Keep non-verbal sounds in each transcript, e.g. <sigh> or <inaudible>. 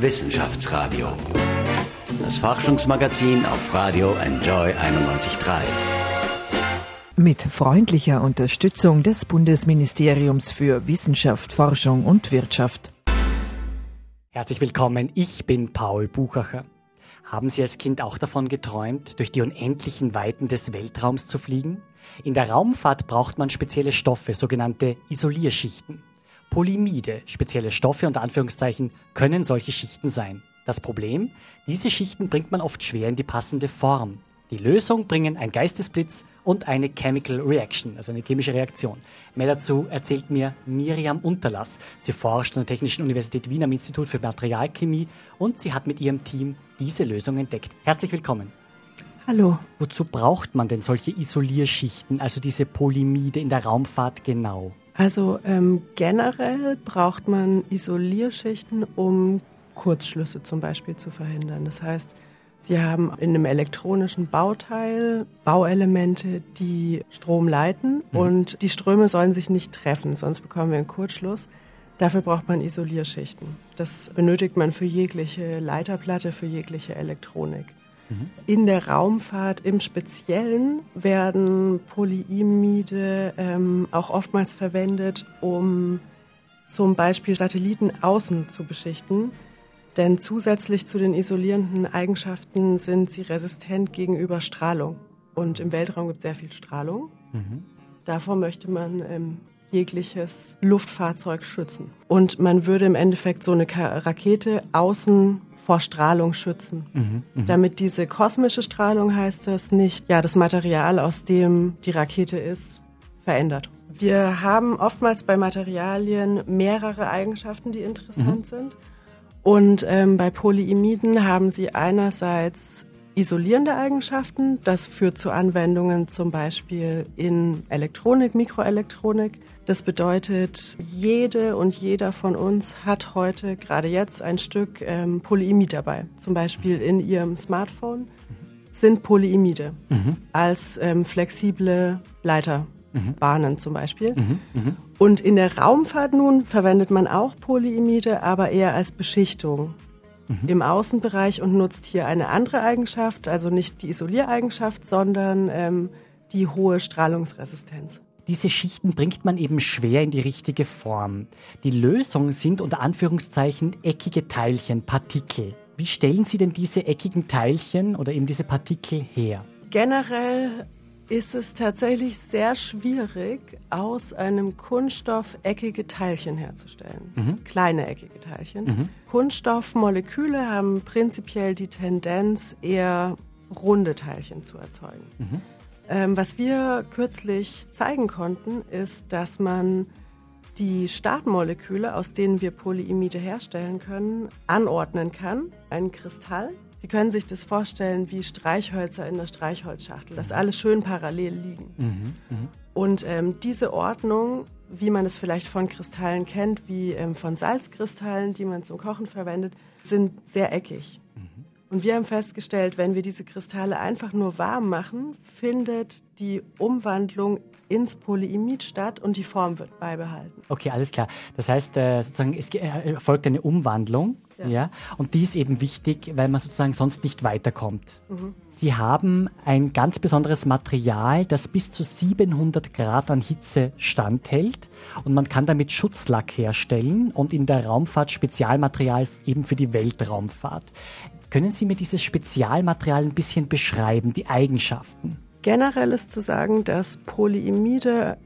Wissenschaftsradio. Das Forschungsmagazin auf Radio Enjoy 91.3. Mit freundlicher Unterstützung des Bundesministeriums für Wissenschaft, Forschung und Wirtschaft. Herzlich willkommen, ich bin Paul Buchacher. Haben Sie als Kind auch davon geträumt, durch die unendlichen Weiten des Weltraums zu fliegen? In der Raumfahrt braucht man spezielle Stoffe, sogenannte Isolierschichten. Polymide, spezielle Stoffe unter Anführungszeichen, können solche Schichten sein. Das Problem? Diese Schichten bringt man oft schwer in die passende Form. Die Lösung bringen ein Geistesblitz und eine Chemical Reaction, also eine chemische Reaktion. Mehr dazu erzählt mir Miriam Unterlass. Sie forscht an der Technischen Universität Wien am Institut für Materialchemie und sie hat mit ihrem Team diese Lösung entdeckt. Herzlich willkommen. Hallo. Wozu braucht man denn solche Isolierschichten, also diese Polymide in der Raumfahrt genau? Also ähm, generell braucht man Isolierschichten, um Kurzschlüsse zum Beispiel zu verhindern. Das heißt, Sie haben in einem elektronischen Bauteil Bauelemente, die Strom leiten mhm. und die Ströme sollen sich nicht treffen, sonst bekommen wir einen Kurzschluss. Dafür braucht man Isolierschichten. Das benötigt man für jegliche Leiterplatte, für jegliche Elektronik. In der Raumfahrt im Speziellen werden Polyimide ähm, auch oftmals verwendet, um zum Beispiel Satelliten außen zu beschichten. Denn zusätzlich zu den isolierenden Eigenschaften sind sie resistent gegenüber Strahlung. Und im Weltraum gibt es sehr viel Strahlung. Mhm. Davor möchte man ähm, jegliches Luftfahrzeug schützen. Und man würde im Endeffekt so eine Rakete außen vor Strahlung schützen. Mhm, mh. Damit diese kosmische Strahlung, heißt das, nicht ja, das Material, aus dem die Rakete ist, verändert. Wir haben oftmals bei Materialien mehrere Eigenschaften, die interessant mhm. sind. Und ähm, bei Polyimiden haben sie einerseits isolierende Eigenschaften. Das führt zu Anwendungen zum Beispiel in Elektronik, Mikroelektronik. Das bedeutet, jede und jeder von uns hat heute, gerade jetzt, ein Stück ähm, Polyimid dabei. Zum Beispiel in ihrem Smartphone sind Polyimide mhm. als ähm, flexible Leiterbahnen mhm. zum Beispiel. Mhm. mhm. Und in der Raumfahrt nun verwendet man auch Polyimide, aber eher als Beschichtung mhm. im Außenbereich und nutzt hier eine andere Eigenschaft, also nicht die Isoliereigenschaft, sondern ähm, die hohe Strahlungsresistenz. Diese Schichten bringt man eben schwer in die richtige Form. Die Lösung sind unter Anführungszeichen eckige Teilchen, Partikel. Wie stellen Sie denn diese eckigen Teilchen oder eben diese Partikel her? Generell ist es tatsächlich sehr schwierig, aus einem Kunststoff eckige Teilchen herzustellen. Mhm. Kleine eckige Teilchen. Mhm. Kunststoffmoleküle haben prinzipiell die Tendenz, eher runde Teilchen zu erzeugen. Mhm. Ähm, was wir kürzlich zeigen konnten, ist, dass man die Startmoleküle, aus denen wir Polyimide herstellen können, anordnen kann. Ein Kristall. Sie können sich das vorstellen wie Streichhölzer in der Streichholzschachtel, dass alle schön parallel liegen. Mhm, mh. Und ähm, diese Ordnung, wie man es vielleicht von Kristallen kennt, wie ähm, von Salzkristallen, die man zum Kochen verwendet, sind sehr eckig. Und wir haben festgestellt, wenn wir diese Kristalle einfach nur warm machen, findet die Umwandlung ins Polyimid statt und die Form wird beibehalten. Okay, alles klar. Das heißt, äh, sozusagen, es äh, erfolgt eine Umwandlung, ja. ja. und die ist eben wichtig, weil man sozusagen sonst nicht weiterkommt. Mhm. Sie haben ein ganz besonderes Material, das bis zu 700 Grad an Hitze standhält und man kann damit Schutzlack herstellen und in der Raumfahrt Spezialmaterial eben für die Weltraumfahrt. Können Sie mir dieses Spezialmaterial ein bisschen beschreiben, die Eigenschaften? Generell ist zu sagen, dass Polyimide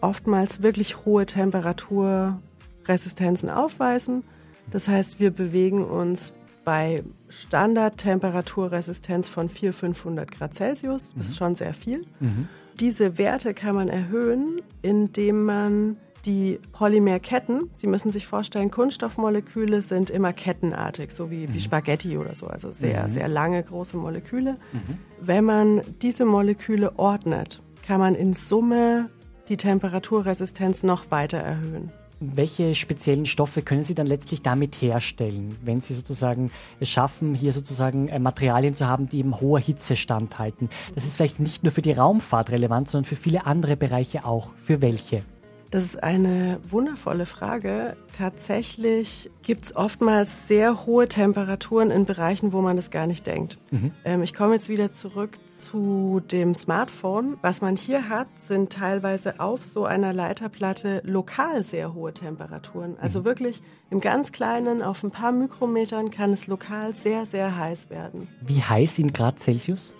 oftmals wirklich hohe Temperaturresistenzen aufweisen. Das heißt, wir bewegen uns bei Standardtemperaturresistenz von 400, 500 Grad Celsius. Das ist mhm. schon sehr viel. Mhm. Diese Werte kann man erhöhen, indem man die Polymerketten, Sie müssen sich vorstellen, Kunststoffmoleküle sind immer kettenartig, so wie, mhm. wie Spaghetti oder so, also sehr, mhm. sehr lange, große Moleküle. Mhm. Wenn man diese Moleküle ordnet, kann man in Summe die Temperaturresistenz noch weiter erhöhen. Welche speziellen Stoffe können Sie dann letztlich damit herstellen, wenn Sie sozusagen es schaffen, hier sozusagen äh, Materialien zu haben, die eben hoher Hitze standhalten? Das ist vielleicht nicht nur für die Raumfahrt relevant, sondern für viele andere Bereiche auch. Für welche? Das ist eine wundervolle Frage. Tatsächlich gibt es oftmals sehr hohe Temperaturen in Bereichen, wo man das gar nicht denkt. Mhm. Ähm, ich komme jetzt wieder zurück zu dem Smartphone. Was man hier hat, sind teilweise auf so einer Leiterplatte lokal sehr hohe Temperaturen. Also mhm. wirklich im ganz kleinen, auf ein paar Mikrometern kann es lokal sehr, sehr heiß werden. Wie heiß in Grad Celsius?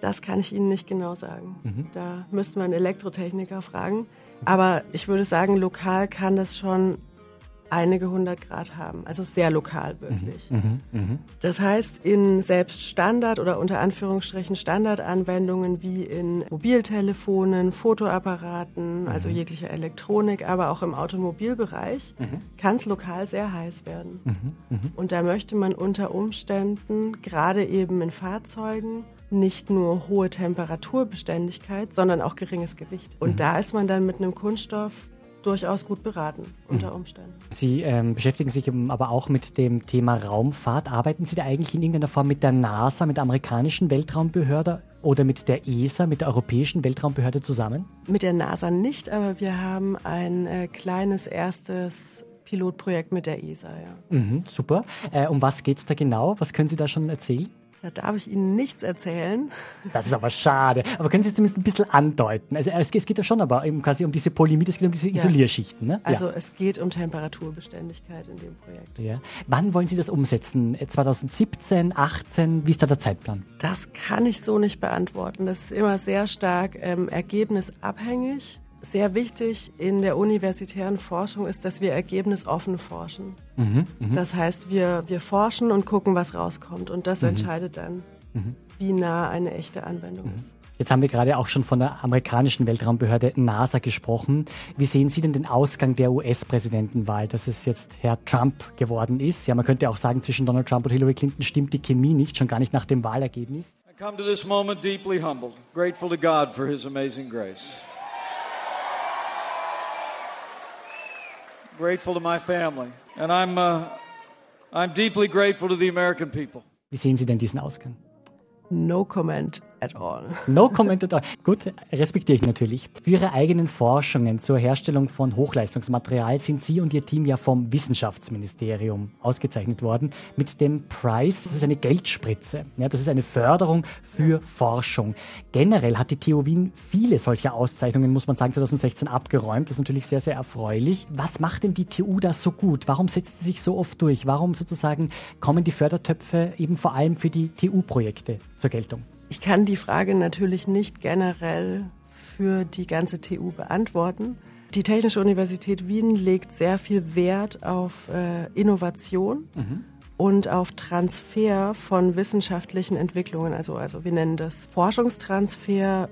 Das kann ich Ihnen nicht genau sagen. Mhm. Da müsste man Elektrotechniker fragen. Aber ich würde sagen, lokal kann das schon einige hundert Grad haben. Also sehr lokal wirklich. Mhm, mh, mh. Das heißt, in selbst Standard oder unter Anführungsstrichen Standardanwendungen wie in Mobiltelefonen, Fotoapparaten, mhm. also jeglicher Elektronik, aber auch im Automobilbereich, mhm. kann es lokal sehr heiß werden. Mhm, mhm. Und da möchte man unter Umständen, gerade eben in Fahrzeugen, nicht nur hohe Temperaturbeständigkeit, sondern auch geringes Gewicht. Und mhm. da ist man dann mit einem Kunststoff durchaus gut beraten unter mhm. Umständen. Sie ähm, beschäftigen sich aber auch mit dem Thema Raumfahrt. Arbeiten Sie da eigentlich in irgendeiner Form mit der NASA, mit der amerikanischen Weltraumbehörde oder mit der ESA, mit der europäischen Weltraumbehörde zusammen? Mit der NASA nicht, aber wir haben ein äh, kleines erstes Pilotprojekt mit der ESA, ja. Mhm, super. Äh, um was geht es da genau? Was können Sie da schon erzählen? Da darf ich Ihnen nichts erzählen. Das ist aber schade. Aber können Sie es zumindest ein bisschen andeuten? Also es geht ja schon aber eben quasi um diese Polymid, es geht um diese ja. Isolierschichten. Ne? Also ja. es geht um Temperaturbeständigkeit in dem Projekt. Ja. Wann wollen Sie das umsetzen? 2017, 18? Wie ist da der Zeitplan? Das kann ich so nicht beantworten. Das ist immer sehr stark ähm, ergebnisabhängig sehr wichtig in der universitären Forschung ist, dass wir ergebnisoffen forschen. Mhm, mh. Das heißt, wir, wir forschen und gucken, was rauskommt. Und das mhm. entscheidet dann, mhm. wie nah eine echte Anwendung mhm. ist. Jetzt haben wir gerade auch schon von der amerikanischen Weltraumbehörde NASA gesprochen. Wie sehen Sie denn den Ausgang der US-Präsidentenwahl, dass es jetzt Herr Trump geworden ist? Ja, man könnte auch sagen, zwischen Donald Trump und Hillary Clinton stimmt die Chemie nicht, schon gar nicht nach dem Wahlergebnis. I come to this moment deeply humbled, grateful to God for his amazing grace. Grateful to my family. And I'm, uh, I'm deeply grateful to the American people. Wie sehen Sie denn diesen Ausgang? No comment at all. <laughs> No comment at all. Gut, respektiere ich natürlich. Für Ihre eigenen Forschungen zur Herstellung von Hochleistungsmaterial sind Sie und Ihr Team ja vom Wissenschaftsministerium ausgezeichnet worden mit dem Prize. Das ist eine Geldspritze. Ja, das ist eine Förderung für Forschung. Generell hat die TU Wien viele solcher Auszeichnungen, muss man sagen, 2016 abgeräumt. Das ist natürlich sehr, sehr erfreulich. Was macht denn die TU da so gut? Warum setzt sie sich so oft durch? Warum sozusagen kommen die Fördertöpfe eben vor allem für die TU-Projekte zur Geltung? Ich kann die Frage natürlich nicht generell für die ganze TU beantworten. Die Technische Universität Wien legt sehr viel Wert auf äh, Innovation mhm. und auf Transfer von wissenschaftlichen Entwicklungen. Also, also wir nennen das Forschungstransfer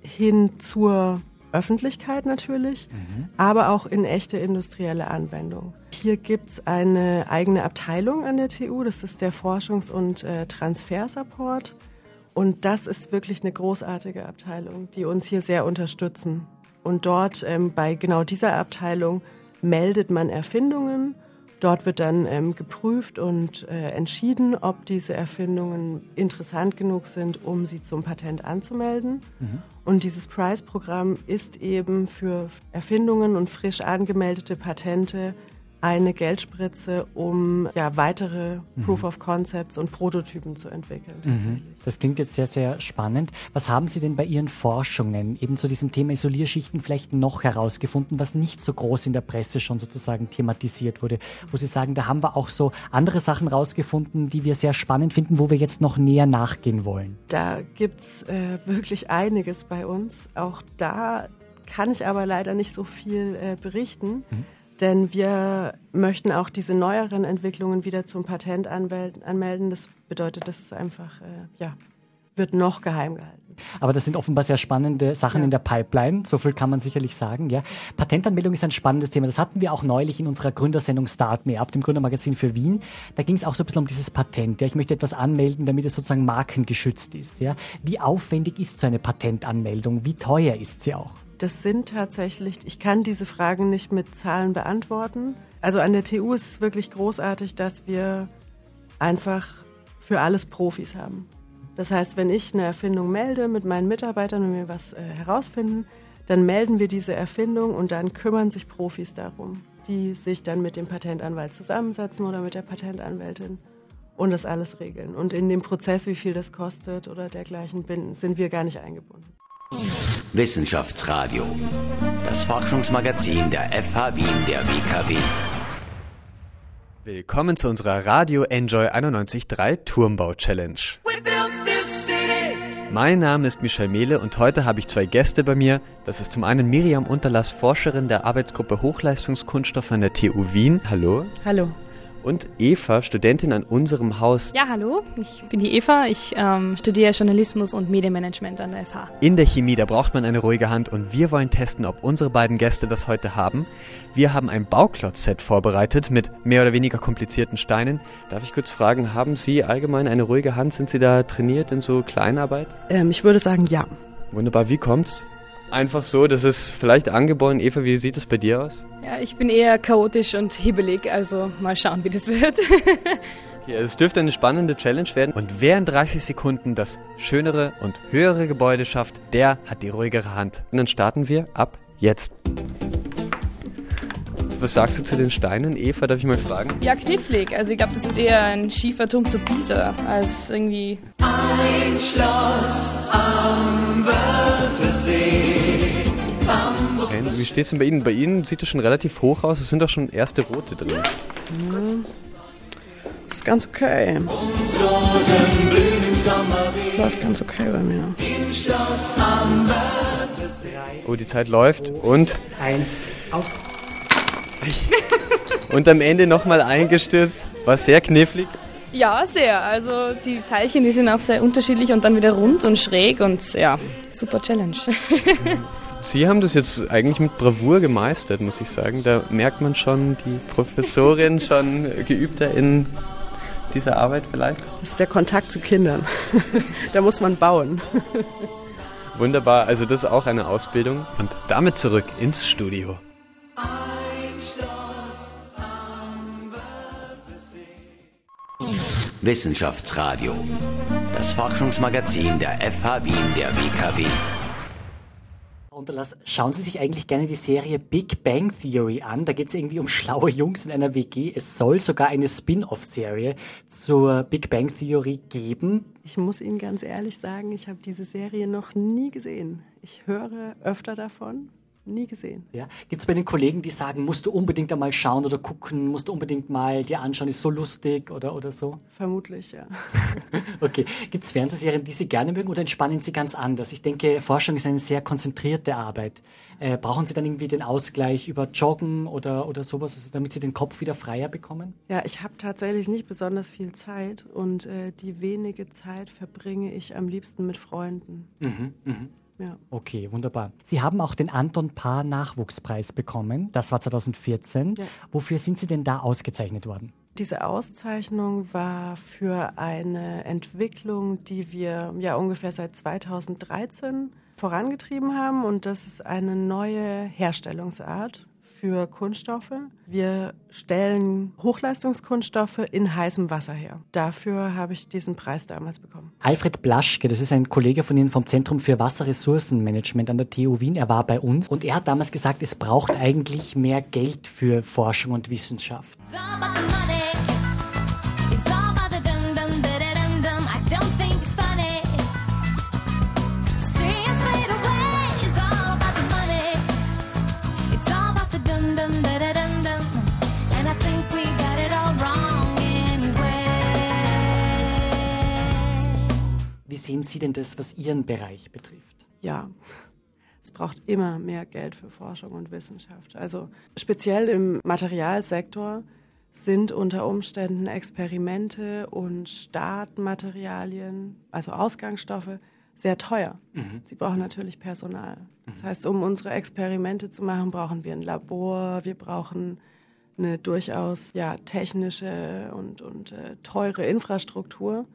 hin zur Öffentlichkeit natürlich, mhm. aber auch in echte industrielle Anwendung. Hier gibt es eine eigene Abteilung an der TU, das ist der Forschungs- und äh, Transfersupport. Und das ist wirklich eine großartige Abteilung, die uns hier sehr unterstützen. Und dort ähm, bei genau dieser Abteilung meldet man Erfindungen. Dort wird dann ähm, geprüft und äh, entschieden, ob diese Erfindungen interessant genug sind, um sie zum Patent anzumelden. Mhm. Und dieses Prize-Programm ist eben für Erfindungen und frisch angemeldete Patente eine Geldspritze, um ja, weitere mhm. Proof of Concepts und Prototypen zu entwickeln. Mhm. Das klingt jetzt sehr, sehr spannend. Was haben Sie denn bei Ihren Forschungen eben zu diesem Thema Isolierschichten vielleicht noch herausgefunden, was nicht so groß in der Presse schon sozusagen thematisiert wurde, wo Sie sagen, da haben wir auch so andere Sachen herausgefunden, die wir sehr spannend finden, wo wir jetzt noch näher nachgehen wollen? Da gibt es äh, wirklich einiges bei uns. Auch da kann ich aber leider nicht so viel äh, berichten. Mhm denn wir möchten auch diese neueren Entwicklungen wieder zum Patent anmelden. Das bedeutet, dass es einfach, äh, ja, wird noch geheim gehalten. Aber das sind offenbar sehr spannende Sachen ja. in der Pipeline. So viel kann man sicherlich sagen. Ja. Patentanmeldung ist ein spannendes Thema. Das hatten wir auch neulich in unserer Gründersendung Start Me Up, dem Gründermagazin für Wien. Da ging es auch so ein bisschen um dieses Patent. Ja. Ich möchte etwas anmelden, damit es sozusagen markengeschützt ist. Ja. Wie aufwendig ist so eine Patentanmeldung? Wie teuer ist sie auch? Das sind tatsächlich, ich kann diese Fragen nicht mit Zahlen beantworten. Also an der TU ist es wirklich großartig, dass wir einfach für alles Profis haben. Das heißt, wenn ich eine Erfindung melde mit meinen Mitarbeitern und wir was äh, herausfinden, dann melden wir diese Erfindung und dann kümmern sich Profis darum, die sich dann mit dem Patentanwalt zusammensetzen oder mit der Patentanwältin und das alles regeln. Und in dem Prozess, wie viel das kostet oder dergleichen, sind wir gar nicht eingebunden. Wissenschaftsradio, das Forschungsmagazin der FH Wien der WKW. Willkommen zu unserer Radio Enjoy 91.3 Turmbau Challenge. Mein Name ist Michel Mehle und heute habe ich zwei Gäste bei mir. Das ist zum einen Miriam Unterlass, Forscherin der Arbeitsgruppe Hochleistungskunststoff an der TU Wien. Hallo. Hallo und Eva, Studentin an unserem Haus. Ja, hallo, ich bin die Eva. Ich ähm, studiere Journalismus und Medienmanagement an der FH. In der Chemie, da braucht man eine ruhige Hand und wir wollen testen, ob unsere beiden Gäste das heute haben. Wir haben ein Bauklotz-Set vorbereitet mit mehr oder weniger komplizierten Steinen. Darf ich kurz fragen, haben Sie allgemein eine ruhige Hand? Sind Sie da trainiert in so Kleinarbeit? Ähm, ich würde sagen, ja. Wunderbar, wie kommt's? Einfach so, das ist vielleicht angeboren. Eva, wie sieht es bei dir aus? Ja, ich bin eher chaotisch und hibbelig, also mal schauen, wie das wird. <laughs> okay, es dürfte eine spannende Challenge werden. Und wer in 30 Sekunden das schönere und höhere Gebäude schafft, der hat die ruhigere Hand. Und dann starten wir ab jetzt. Was sagst du zu den Steinen, Eva? Darf ich mal fragen? Ja, knifflig. Also ich glaube, das wird eher ein Schieferturm zu Pisa als irgendwie... Ein Schloss am Wörthersee. Wie steht es denn bei Ihnen? Bei Ihnen sieht es schon relativ hoch aus. Es sind doch schon erste rote drin. Mhm. Das ist ganz okay. Läuft ganz okay bei mir. Oh, die Zeit läuft. Und? Eins. Auf. Und am Ende nochmal eingestürzt. War sehr knifflig. Ja, sehr. Also die Teilchen, die sind auch sehr unterschiedlich und dann wieder rund und schräg und ja, super Challenge. <laughs> Sie haben das jetzt eigentlich mit Bravour gemeistert, muss ich sagen. Da merkt man schon die Professorin <laughs> schon geübter in dieser Arbeit vielleicht. Das ist der Kontakt zu Kindern. <laughs> da muss man bauen. Wunderbar, also das ist auch eine Ausbildung. Und damit zurück ins Studio. Wissenschaftsradio, das Forschungsmagazin der FH Wien der WKW. Unterlass, schauen Sie sich eigentlich gerne die Serie Big Bang Theory an. Da geht es irgendwie um schlaue Jungs in einer WG. Es soll sogar eine Spin-off-Serie zur Big Bang Theory geben. Ich muss Ihnen ganz ehrlich sagen, ich habe diese Serie noch nie gesehen. Ich höre öfter davon, Nie gesehen. Ja. Gibt es bei den Kollegen, die sagen, musst du unbedingt einmal schauen oder gucken, musst du unbedingt mal dir anschauen, ist so lustig oder, oder so? Vermutlich, ja. <laughs> okay. Gibt es Fernsehserien, die Sie gerne mögen oder entspannen Sie ganz anders? Ich denke, Forschung ist eine sehr konzentrierte Arbeit. Äh, brauchen Sie dann irgendwie den Ausgleich über Joggen oder, oder sowas, also damit Sie den Kopf wieder freier bekommen? Ja, ich habe tatsächlich nicht besonders viel Zeit und äh, die wenige Zeit verbringe ich am liebsten mit Freunden. Mhm, mh. Ja. Okay, wunderbar. Sie haben auch den Anton Paar Nachwuchspreis bekommen. Das war 2014. Ja. Wofür sind Sie denn da ausgezeichnet worden? Diese Auszeichnung war für eine Entwicklung, die wir ja ungefähr seit 2013 vorangetrieben haben. Und das ist eine neue Herstellungsart für Kunststoffe. Wir stellen Hochleistungskunststoffe in heißem Wasser her. Dafür habe ich diesen Preis damals bekommen. Alfred Blaschke, das ist ein Kollege von Ihnen vom Zentrum für Wasserressourcenmanagement an der TU Wien. Er war bei uns und er hat damals gesagt, es braucht eigentlich mehr Geld für Forschung und Wissenschaft. So Wie Sie denn das, was Ihren Bereich betrifft? Ja, es braucht immer mehr Geld für Forschung und Wissenschaft. Also speziell im Materialsektor sind unter Umständen Experimente und Startmaterialien, also Ausgangsstoffe, sehr teuer. Mhm. Sie brauchen natürlich Personal. Das mhm. heißt, um unsere Experimente zu machen, brauchen wir ein Labor, wir brauchen eine durchaus ja, technische und, und äh, teure Infrastruktur.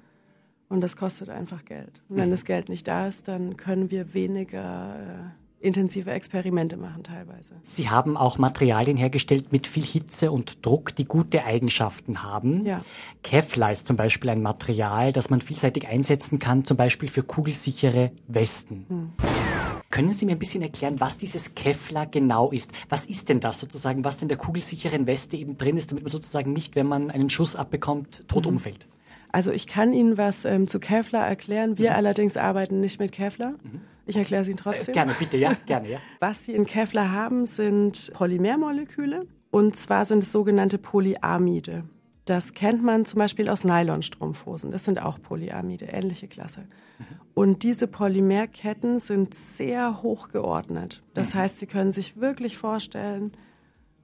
Und das kostet einfach Geld. Und wenn mhm. das Geld nicht da ist, dann können wir weniger äh, intensive Experimente machen teilweise. Sie haben auch Materialien hergestellt mit viel Hitze und Druck, die gute Eigenschaften haben. Ja. Kevlar ist zum Beispiel ein Material, das man vielseitig einsetzen kann, zum Beispiel für kugelsichere Westen. Hm. Können Sie mir ein bisschen erklären, was dieses Kevlar genau ist? Was ist denn das sozusagen, was in der kugelsicheren Weste eben drin ist, damit man sozusagen nicht, wenn man einen Schuss abbekommt, tot mhm. umfällt? Also ich kann Ihnen was ähm, zu Kevlar erklären. Wir mhm. allerdings arbeiten nicht mit Kevlar. Mhm. Ich erkläre es Ihnen trotzdem. Äh, gerne, bitte, ja, <laughs> gerne, ja. Was Sie in Kevlar haben, sind Polymermoleküle. Und zwar sind es sogenannte Polyamide. Das kennt man zum Beispiel aus Nylonstrumpfhosen. Das sind auch Polyamide, ähnliche Klasse. Mhm. Und diese Polymerketten sind sehr hoch geordnet. Das mhm. heißt, Sie können sich wirklich vorstellen,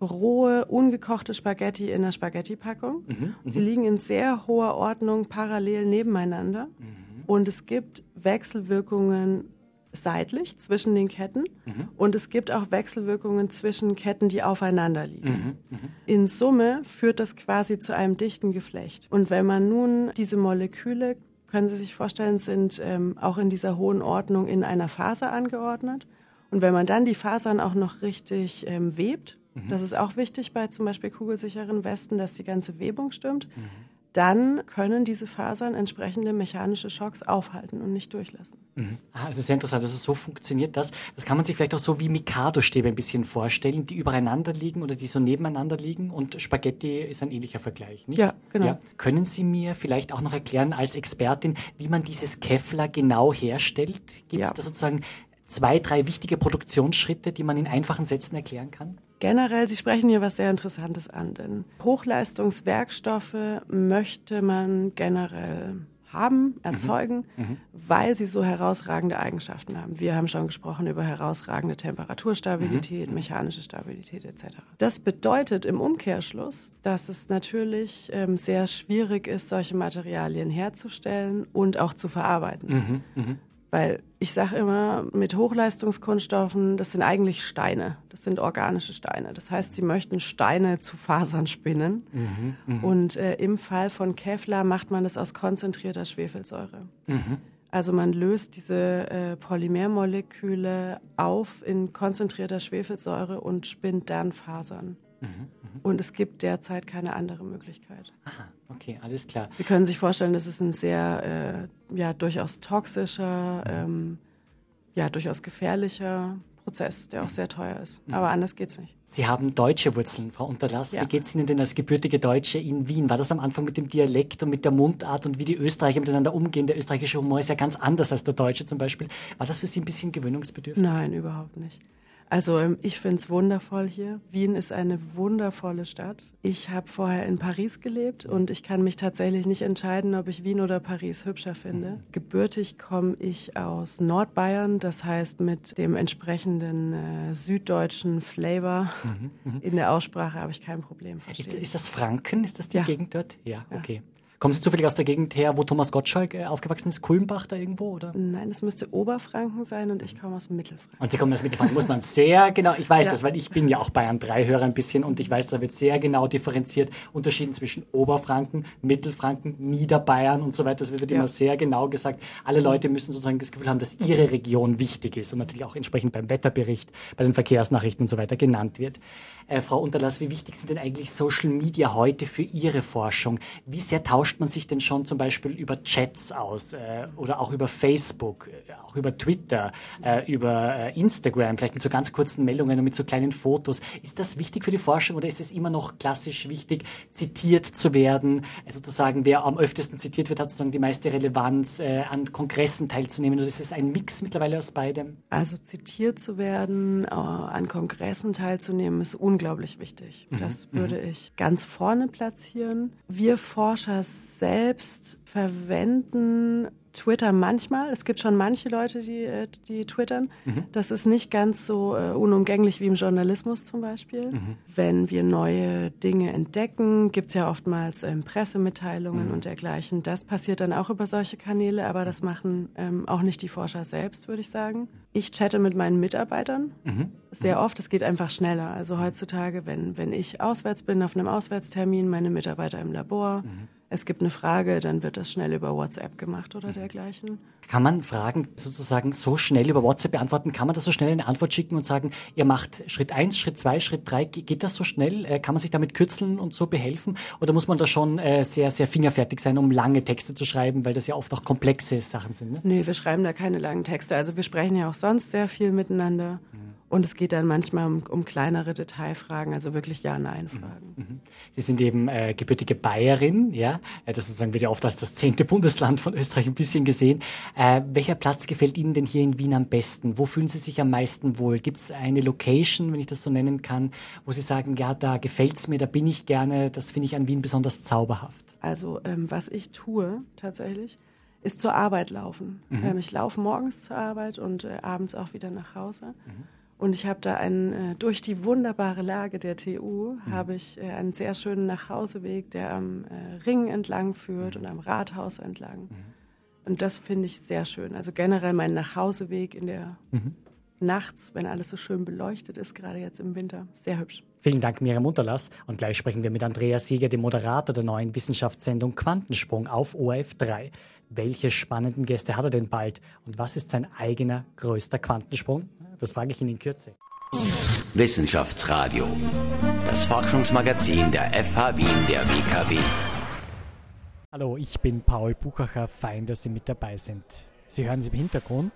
rohe, ungekochte Spaghetti in einer Spaghetti-Packung. Mhm. Sie liegen in sehr hoher Ordnung parallel nebeneinander. Mhm. Und es gibt Wechselwirkungen seitlich zwischen den Ketten mhm. und es gibt auch Wechselwirkungen zwischen Ketten, die aufeinander liegen. Mhm. Mhm. In Summe führt das quasi zu einem dichten Geflecht. Und wenn man nun diese Moleküle, können Sie sich vorstellen, sind ähm, auch in dieser hohen Ordnung in einer Faser angeordnet. Und wenn man dann die Fasern auch noch richtig ähm, webt, mhm. das ist auch wichtig bei zum Beispiel kugelsicheren Westen, dass die ganze Webung stimmt, mhm dann können diese Fasern entsprechende mechanische Schocks aufhalten und nicht durchlassen. Mhm. Ah, also sehr interessant. Also so funktioniert das. Das kann man sich vielleicht auch so wie Mikado-Stäbe ein bisschen vorstellen, die übereinander liegen oder die so nebeneinander liegen und Spaghetti ist ein ähnlicher Vergleich, nicht? Ja, genau. Ja. Können Sie mir vielleicht auch noch erklären als Expertin, wie man dieses Kevlar genau herstellt? Gibt es ja. da sozusagen zwei, drei wichtige Produktionsschritte, die man in einfachen Sätzen erklären kann? Generell, Sie sprechen hier was sehr Interessantes an, denn Hochleistungswerkstoffe möchte man generell haben, erzeugen, mhm. mhm. weil sie so herausragende Eigenschaften haben. Wir haben schon gesprochen über herausragende Temperaturstabilität, mhm. mechanische Stabilität etc. Das bedeutet im Umkehrschluss, dass es natürlich ähm, sehr schwierig ist, solche Materialien herzustellen und auch zu verarbeiten. Mhm. Weil ich sage immer, mit Hochleistungskunststoffen, das sind eigentlich Steine. Das sind organische Steine. Das heißt, sie möchten Steine zu Fasern spinnen. Mhm, mh. Und äh, im Fall von Kevlar macht man das aus konzentrierter Schwefelsäure. Mhm. Also man löst diese äh, Polymermoleküle auf in konzentrierter Schwefelsäure und spinnt dann Fasern. Mhm, mh. Und es gibt derzeit keine andere Möglichkeit. Aha. Okay, alles klar. Sie können sich vorstellen, das ist ein sehr, äh, ja, durchaus toxischer, ähm, ja, durchaus gefährlicher Prozess, der auch sehr teuer ist. Mhm. Aber anders geht's nicht. Sie haben deutsche Wurzeln, Frau Unterlass. Ja. Wie geht's Ihnen denn als gebürtige Deutsche in Wien? War das am Anfang mit dem Dialekt und mit der Mundart und wie die Österreicher miteinander umgehen? Der österreichische Humor ist ja ganz anders als der deutsche zum Beispiel. War das für Sie ein bisschen gewöhnungsbedürftig? Nein, überhaupt nicht. Also ähm, ich finde es wundervoll hier. Wien ist eine wundervolle Stadt. Ich habe vorher in Paris gelebt und ich kann mich tatsächlich nicht entscheiden, ob ich Wien oder Paris hübscher finde. Mhm. Gebürtig komme ich aus Nordbayern, das heißt mit dem entsprechenden äh, süddeutschen Flavor mhm, mhm. in der Aussprache habe ich kein Problem. Ist, ist, das Franken? Ist das die ja. Gegend dort? Ja, okay. Ja. Kommen Sie zufällig aus der Gegend her, wo Thomas Gottschalk äh, aufgewachsen ist? Kulmbach da irgendwo, oder? Nein, das müsste Oberfranken sein und ich komme aus Mittelfranken. Und Sie kommen aus Mittelfranken, muss man sehr genau, ich weiß ja. das, weil ich bin ja auch Bayern 3 Hörer ein bisschen und ich weiß, da wird sehr genau differenziert unterschieden zwischen Oberfranken, Mittelfranken, Niederbayern und so weiter. Das wird ja. immer sehr genau gesagt. Alle Leute müssen sozusagen das Gefühl haben, dass ihre Region wichtig ist und natürlich auch entsprechend beim Wetterbericht, bei den Verkehrsnachrichten und so weiter genannt wird. Äh, Frau Unterlass, wie wichtig sind denn eigentlich Social Media heute für Ihre Forschung? Wie sehr tauscht man sich denn schon zum Beispiel über Chats aus äh, oder auch über Facebook, äh, auch über Twitter, äh, über äh, Instagram, vielleicht mit so ganz kurzen Meldungen und mit so kleinen Fotos? Ist das wichtig für die Forschung oder ist es immer noch klassisch wichtig, zitiert zu werden? Also sozusagen, wer am öftesten zitiert wird, hat sozusagen die meiste Relevanz, äh, an Kongressen teilzunehmen oder ist es ein Mix mittlerweile aus beidem? Also zitiert zu werden, an Kongressen teilzunehmen, ist un unglaublich wichtig. Mhm. Das mhm. würde ich ganz vorne platzieren. Wir Forscher selbst verwenden Twitter manchmal. Es gibt schon manche Leute, die, äh, die twittern. Mhm. Das ist nicht ganz so uh, unumgänglich wie im Journalismus zum Beispiel. Mhm. Wenn wir neue Dinge entdecken, gibt es ja oftmals ähm, Pressemitteilungen mhm. und dergleichen. Das passiert dann auch über solche Kanäle, aber das machen ähm, auch nicht die Forscher selbst, würde ich sagen. Ich chatte mit meinen Mitarbeitern mhm. sehr oft. Es geht einfach schneller. Also heutzutage, wenn, wenn ich auswärts bin, auf einem Auswärtstermin, meine Mitarbeiter im Labor, mhm es gibt eine Frage, dann wird das schnell über WhatsApp gemacht oder dergleichen. Kann man Fragen sozusagen so schnell über WhatsApp beantworten? Kann man das so schnell eine Antwort schicken und sagen, ihr macht Schritt eins, Schritt zwei, Schritt drei? Geht das so schnell? Äh, kann man sich damit kürzeln und so behelfen? Oder muss man da schon äh, sehr, sehr fingerfertig sein, um lange Texte zu schreiben, weil das ja oft auch komplexe Sachen sind? Ne? Nee, wir schreiben da keine langen Texte. Also wir sprechen ja auch sonst sehr viel miteinander. Mhm. Und es geht dann manchmal um, um kleinere Detailfragen, also wirklich Ja-Nein-Fragen. Mhm. mhm. Sie sind eben äh, gebürtige Bayerin, ja. Äh, das sozusagen wird ja oft als das zehnte Bundesland von Österreich ein bisschen gesehen. Äh, welcher Platz gefällt Ihnen denn hier in Wien am besten? Wo fühlen Sie sich am meisten wohl? Gibt es eine Location, wenn ich das so nennen kann, wo Sie sagen, ja, da gefällt es mir, da bin ich gerne, das finde ich an Wien besonders zauberhaft? Also ähm, was ich tue tatsächlich, ist zur Arbeit laufen. Mhm. Ähm, ich laufe morgens zur Arbeit und äh, abends auch wieder nach Hause. Mhm. Und ich habe da einen, äh, durch die wunderbare Lage der TU, mhm. habe ich äh, einen sehr schönen Nachhauseweg, der am äh, Ring entlang führt mhm. und am Rathaus entlang. Mhm. Und das finde ich sehr schön. Also generell mein Nachhauseweg in der mhm. nachts, wenn alles so schön beleuchtet ist, gerade jetzt im Winter, sehr hübsch. Vielen Dank, Miriam Unterlass. Und gleich sprechen wir mit Andreas Sieger, dem Moderator der neuen Wissenschaftssendung Quantensprung auf ORF 3. Welche spannenden Gäste hat er denn bald? Und was ist sein eigener größter Quantensprung? Das frage ich ihn in Kürze. Wissenschaftsradio. Das Forschungsmagazin der FH Wien der WKW. Hallo, ich bin Paul Buchacher. Fein, dass Sie mit dabei sind. Sie hören es im Hintergrund.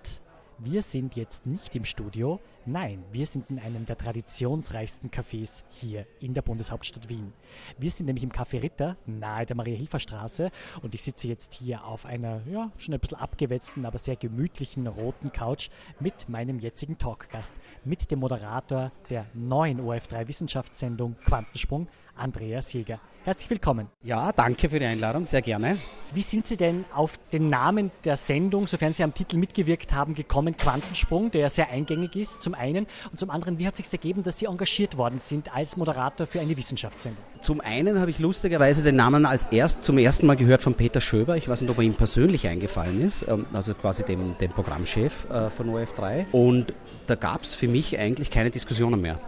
Wir sind jetzt nicht im Studio, nein, wir sind in einem der traditionsreichsten Cafés hier in der Bundeshauptstadt Wien. Wir sind nämlich im Café Ritter nahe der Maria-Hilfer-Straße und ich sitze jetzt hier auf einer, ja, schon ein bisschen abgewetzten, aber sehr gemütlichen roten Couch mit meinem jetzigen Talkgast, mit dem Moderator der neuen OF3 Wissenschaftssendung Quantensprung, Andreas Jäger. Herzlich willkommen. Ja, danke für die Einladung, sehr gerne. Wie sind Sie denn auf den Namen der Sendung, sofern Sie am Titel mitgewirkt haben, gekommen? Quantensprung, der ja sehr eingängig ist, zum einen. Und zum anderen, wie hat es sich ergeben, dass Sie engagiert worden sind als Moderator für eine Wissenschaftssendung? Zum einen habe ich lustigerweise den Namen als erst zum ersten Mal gehört von Peter Schöber. Ich weiß nicht, ob er ihm persönlich eingefallen ist, ähm, also quasi dem, dem Programmchef äh, von OF3. Und da gab es für mich eigentlich keine Diskussionen mehr.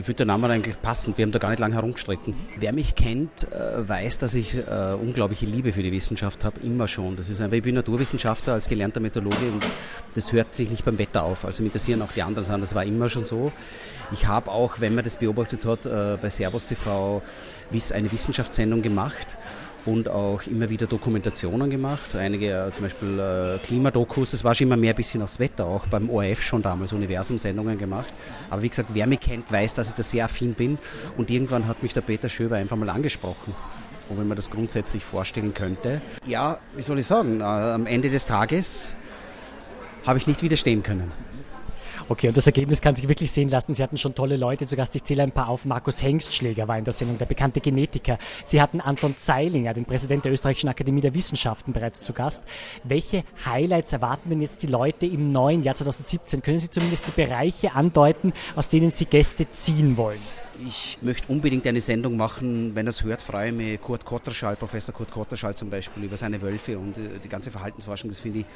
Ich finde den Namen eigentlich passend. Wir haben da gar nicht lange herumgestritten. Wer mich kennt, äh, weiß, dass ich äh, unglaubliche Liebe für die Wissenschaft habe, immer schon. Das ist einfach, ich bin Naturwissenschaftler als gelernter Meteorologe und das hört sich nicht beim Wetter auf. Also mich interessieren auch die anderen Sachen. Das war immer schon so. Ich habe auch, wenn man das beobachtet hat, äh, bei Servus TV eine Wissenschaftssendung gemacht und auch immer wieder Dokumentationen gemacht. Einige äh, zum Beispiel äh, Klimadokus, das war schon immer mehr ein bisschen aufs Wetter, auch beim ORF schon damals Universum-Sendungen gemacht. Aber wie gesagt, wer mich kennt, weiß, dass ich da sehr affin bin und irgendwann hat mich der Peter Schöber einfach mal angesprochen ob mir das grundsätzlich vorstellen könnte. Ja, wie soll ich sagen, äh, am Ende des Tages habe ich nicht widerstehen können. Okay, und das Ergebnis kann sich wirklich sehen lassen. Sie hatten schon tolle Leute zu Gast. Ich zähle ein paar auf. Markus Hengstschläger war in der Sendung, der bekannte Genetiker. Sie hatten Anton Zeilinger, den Präsident der Österreichischen Akademie der Wissenschaften, bereits zu Gast. Welche Highlights erwarten denn jetzt die Leute im neuen Jahr 2017? Können Sie zumindest die Bereiche andeuten, aus denen Sie Gäste ziehen wollen? Ich möchte unbedingt eine Sendung machen, wenn es hört, freue ich mich. Kurt Kotterschall, Professor Kurt Kotterschall zum Beispiel, über seine Wölfe und äh, die ganze Verhaltensforschung, das finde ich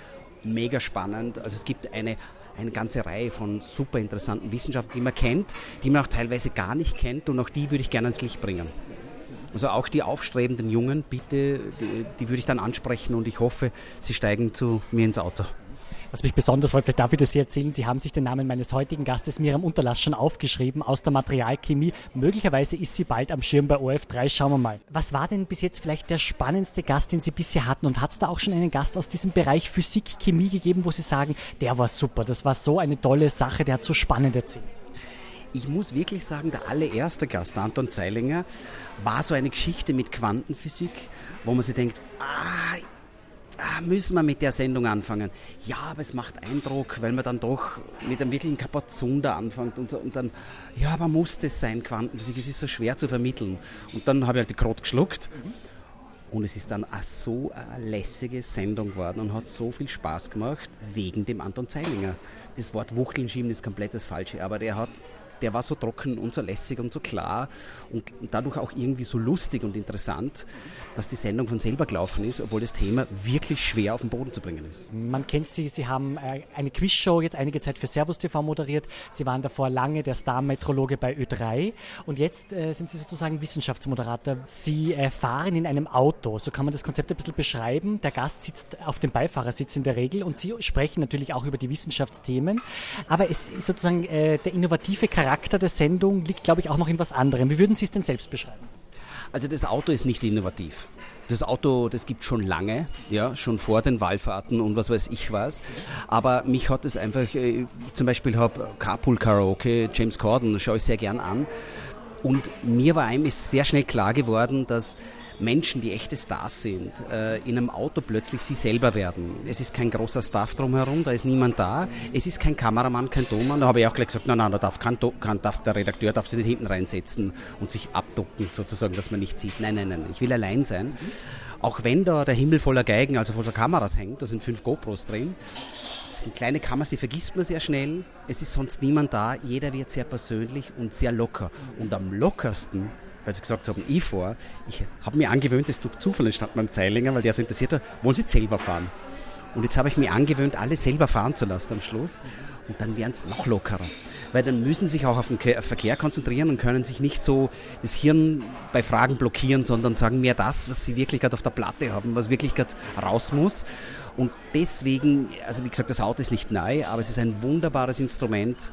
mega spannend. Also es gibt eine, eine ganze Reihe von super interessanten Wissenschaften, die man kennt, die man auch teilweise gar nicht kennt und auch die würde ich gerne ans Licht bringen. Also auch die aufstrebenden Jungen, bitte, die, die würde ich dann ansprechen und ich hoffe, sie steigen zu mir ins Auto. Was mich besonders freut, vielleicht darf ich das hier erzählen, Sie haben sich den Namen meines heutigen Gastes Miriam Unterlass schon aufgeschrieben aus der Materialchemie. Möglicherweise ist sie bald am Schirm bei OF3. Schauen wir mal. Was war denn bis jetzt vielleicht der spannendste Gast, den Sie bisher hatten? Und hat es da auch schon einen Gast aus diesem Bereich Physik, Chemie gegeben, wo Sie sagen, der war super, das war so eine tolle Sache, der hat so spannend erzählt? Ich muss wirklich sagen, der allererste Gast, Anton Zeilinger, war so eine Geschichte mit Quantenphysik, wo man sich denkt, ah, ah, müssen wir mit der Sendung anfangen. Ja, aber es macht Eindruck, weil man dann doch mit einem wirklichen Kapazunder anfängt und, und dann, ja, aber muss das sein, Quantenphysik, es ist so schwer zu vermitteln. Und dann habe ich halt die Krot geschluckt. Und es ist dann eine so eine lässige Sendung geworden und hat so viel Spaß gemacht wegen dem Anton Zeilinger. Das Wort Wuchteln schieben ist komplett das Falsche, aber der hat der war so trocken und so lässig und so klar und dadurch auch irgendwie so lustig und interessant, dass die Sendung von selber gelaufen ist, obwohl das Thema wirklich schwer auf den Boden zu bringen ist. Man kennt Sie, Sie haben äh, eine Quizshow jetzt einige Zeit für Servus TV moderiert. Sie waren davor lange der Star-Metrologe bei Ö3 und jetzt äh, sind Sie sozusagen Wissenschaftsmoderator. Sie äh, fahren in einem Auto, so kann man das Konzept ein bisschen beschreiben. Der Gast sitzt auf dem Beifahrersitz in der Regel und Sie sprechen natürlich auch über die Wissenschaftsthemen, aber es ist sozusagen der innovative Charakter der Sendung liegt, glaube ich, auch noch in was anderem. Wie würden Sie es denn selbst beschreiben? Also das Auto ist nicht innovativ. Das Auto, das gibt schon lange, ja, schon vor den Wallfahrten und was weiß ich was. Aber mich hat es einfach, äh, ich zum Beispiel habe Carpool Karaoke, James Corden, schaue ich sehr gern an. Und mir war einem sehr schnell klar geworden, dass Menschen, die echte Stars sind, äh, in einem Auto plötzlich sie selber werden. Es ist kein großer Staff drumherum, da ist niemand da. Es ist kein Kameramann, kein Tonmann. Da habe ich auch gleich gesagt, nein, nein, da darf, kein, kann, darf der Redakteur darf sich nicht hinten reinsetzen und sich abducken, sozusagen, dass man nicht sieht. Nein, nein, nein, ich will allein sein. Auch wenn da der Himmel voller Geigen, also voller Kameras hängt, da sind fünf GoPros drin. Das sind kleine Kameras, die vergisst man sehr schnell. Es ist sonst niemand da. Jeder wird sehr persönlich und sehr locker. Und am lockersten weil sie gesagt haben, ich fahre. Ich habe mir angewöhnt, das durch Zufall entstand beim Zeilinger, weil der so interessiert hat, wollen Sie selber fahren? Und jetzt habe ich mir angewöhnt, alle selber fahren zu lassen am Schluss. Und dann werden es noch lockerer. Weil dann müssen sie sich auch auf den Verkehr konzentrieren und können sich nicht so das Hirn bei Fragen blockieren, sondern sagen mehr das, was sie wirklich gerade auf der Platte haben, was wirklich gerade raus muss. Und deswegen, also wie gesagt, das Auto ist nicht neu, aber es ist ein wunderbares Instrument,